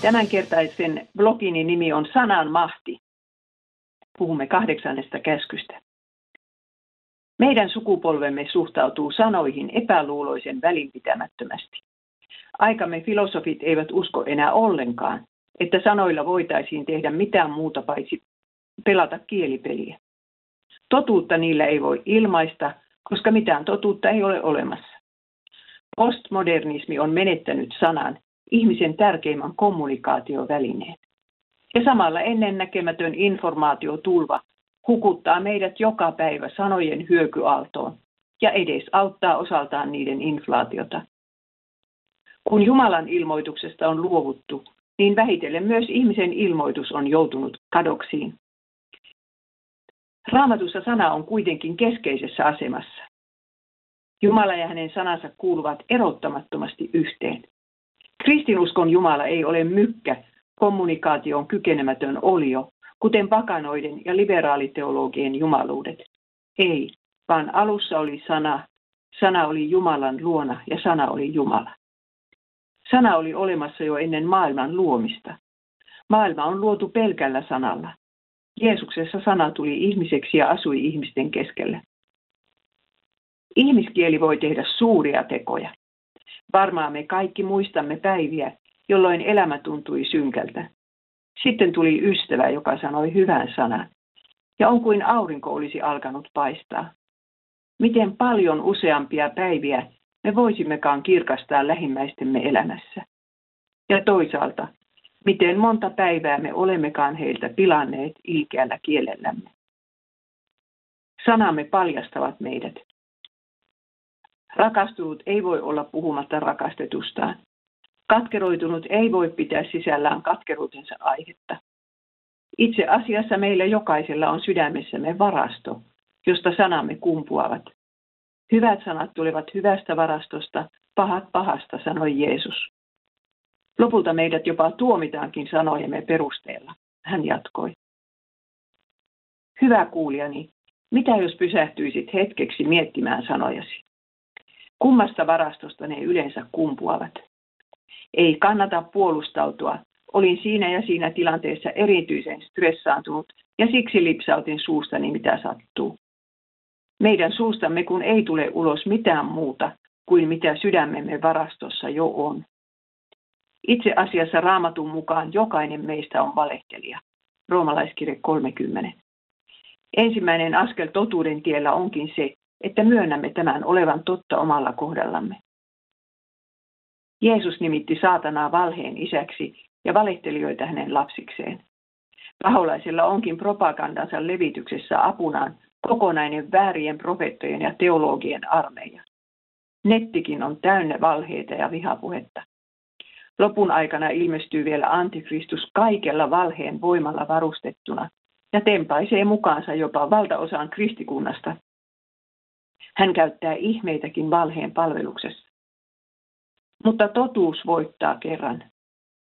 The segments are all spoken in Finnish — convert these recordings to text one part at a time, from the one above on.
Tämänkertaisen blogini nimi on Sanan mahti. Puhumme kahdeksannesta käskystä. Meidän sukupolvemme suhtautuu sanoihin epäluuloisen välinpitämättömästi. Aikamme filosofit eivät usko enää ollenkaan, että sanoilla voitaisiin tehdä mitään muuta paitsi pelata kielipeliä. Totuutta niillä ei voi ilmaista, koska mitään totuutta ei ole olemassa. Postmodernismi on menettänyt sanan ihmisen tärkeimmän kommunikaatiovälineen. Ja samalla ennennäkemätön informaatiotulva hukuttaa meidät joka päivä sanojen hyökyaaltoon ja edes auttaa osaltaan niiden inflaatiota. Kun Jumalan ilmoituksesta on luovuttu, niin vähitellen myös ihmisen ilmoitus on joutunut kadoksiin. Raamatussa sana on kuitenkin keskeisessä asemassa. Jumala ja hänen sanansa kuuluvat erottamattomasti yhteen. Kristinuskon Jumala ei ole mykkä, kommunikaation kykenemätön olio, kuten pakanoiden ja liberaaliteologien jumaluudet. Ei, vaan alussa oli sana, sana oli Jumalan luona ja sana oli Jumala. Sana oli olemassa jo ennen maailman luomista. Maailma on luotu pelkällä sanalla. Jeesuksessa sana tuli ihmiseksi ja asui ihmisten keskellä. Ihmiskieli voi tehdä suuria tekoja. Varmaan me kaikki muistamme päiviä, jolloin elämä tuntui synkältä. Sitten tuli ystävä, joka sanoi hyvän sanan. Ja on kuin aurinko olisi alkanut paistaa. Miten paljon useampia päiviä me voisimmekaan kirkastaa lähimmäistemme elämässä. Ja toisaalta, miten monta päivää me olemmekaan heiltä pilanneet ilkeällä kielellämme. Sanamme paljastavat meidät. Rakastunut ei voi olla puhumatta rakastetustaan. Katkeroitunut ei voi pitää sisällään katkeruutensa aihetta. Itse asiassa meillä jokaisella on sydämessämme varasto, josta sanamme kumpuavat. Hyvät sanat tulevat hyvästä varastosta, pahat pahasta, sanoi Jeesus. Lopulta meidät jopa tuomitaankin sanojemme perusteella, hän jatkoi. Hyvä kuulijani, mitä jos pysähtyisit hetkeksi miettimään sanojasi? Kummasta varastosta ne yleensä kumpuavat? Ei kannata puolustautua. Olin siinä ja siinä tilanteessa erityisen stressaantunut ja siksi lipsautin suustani mitä sattuu. Meidän suustamme kun ei tule ulos mitään muuta kuin mitä sydämemme varastossa jo on. Itse asiassa raamatun mukaan jokainen meistä on valehtelija. Roomalaiskirje 30. Ensimmäinen askel totuuden tiellä onkin se, että myönnämme tämän olevan totta omalla kohdallamme. Jeesus nimitti saatanaa valheen isäksi ja valehtelijoita hänen lapsikseen. Paholaisilla onkin propagandansa levityksessä apunaan kokonainen väärien profeettojen ja teologien armeija. Nettikin on täynnä valheita ja vihapuhetta. Lopun aikana ilmestyy vielä antikristus kaikella valheen voimalla varustettuna ja tempaisee mukaansa jopa valtaosaan kristikunnasta. Hän käyttää ihmeitäkin valheen palveluksessa. Mutta totuus voittaa kerran.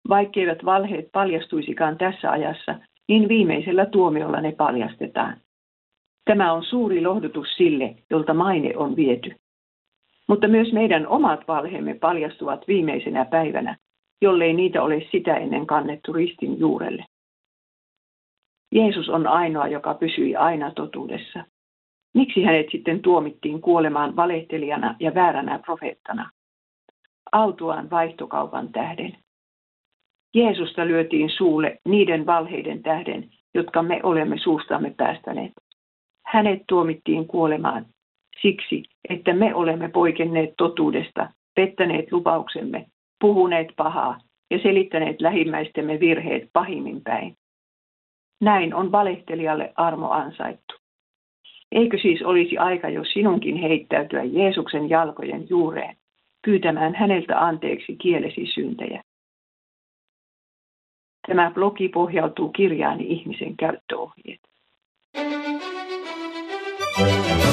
Vaikkeivät valheet paljastuisikaan tässä ajassa, niin viimeisellä tuomiolla ne paljastetaan. Tämä on suuri lohdutus sille, jolta maine on viety. Mutta myös meidän omat valheemme paljastuvat viimeisenä päivänä, jollei niitä ole sitä ennen kannettu ristin juurelle. Jeesus on ainoa, joka pysyi aina totuudessa. Miksi hänet sitten tuomittiin kuolemaan valehtelijana ja vääränä profeettana? Autuaan vaihtokaupan tähden. Jeesusta lyötiin suulle niiden valheiden tähden, jotka me olemme suustamme päästäneet. Hänet tuomittiin kuolemaan siksi, että me olemme poikenneet totuudesta, pettäneet lupauksemme, puhuneet pahaa ja selittäneet lähimmäistemme virheet pahimmin päin. Näin on valehtelijalle armo ansaittu. Eikö siis olisi aika jo sinunkin heittäytyä Jeesuksen jalkojen juureen, pyytämään häneltä anteeksi kielesi syntejä? Tämä blogi pohjautuu kirjaani ihmisen käyttöohjeet. Thank you.